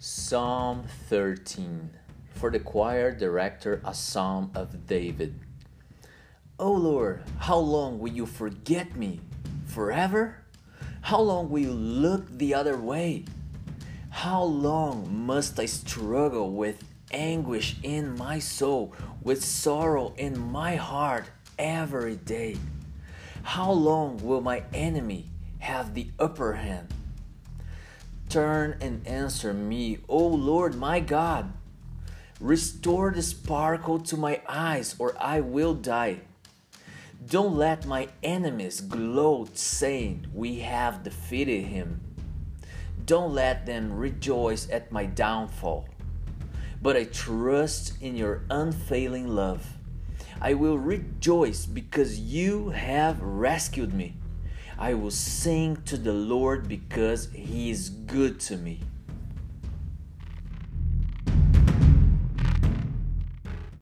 Psalm 13 For the choir director, a psalm of David. O Lord, how long will you forget me? Forever? How long will you look the other way? How long must I struggle with anguish in my soul, with sorrow in my heart every day? How long will my enemy have the upper hand? Turn and answer me, O Lord my God. Restore the sparkle to my eyes, or I will die. Don't let my enemies gloat, saying, We have defeated him. Don't let them rejoice at my downfall. But I trust in your unfailing love. I will rejoice because you have rescued me. I will sing to the Lord because he is good to me.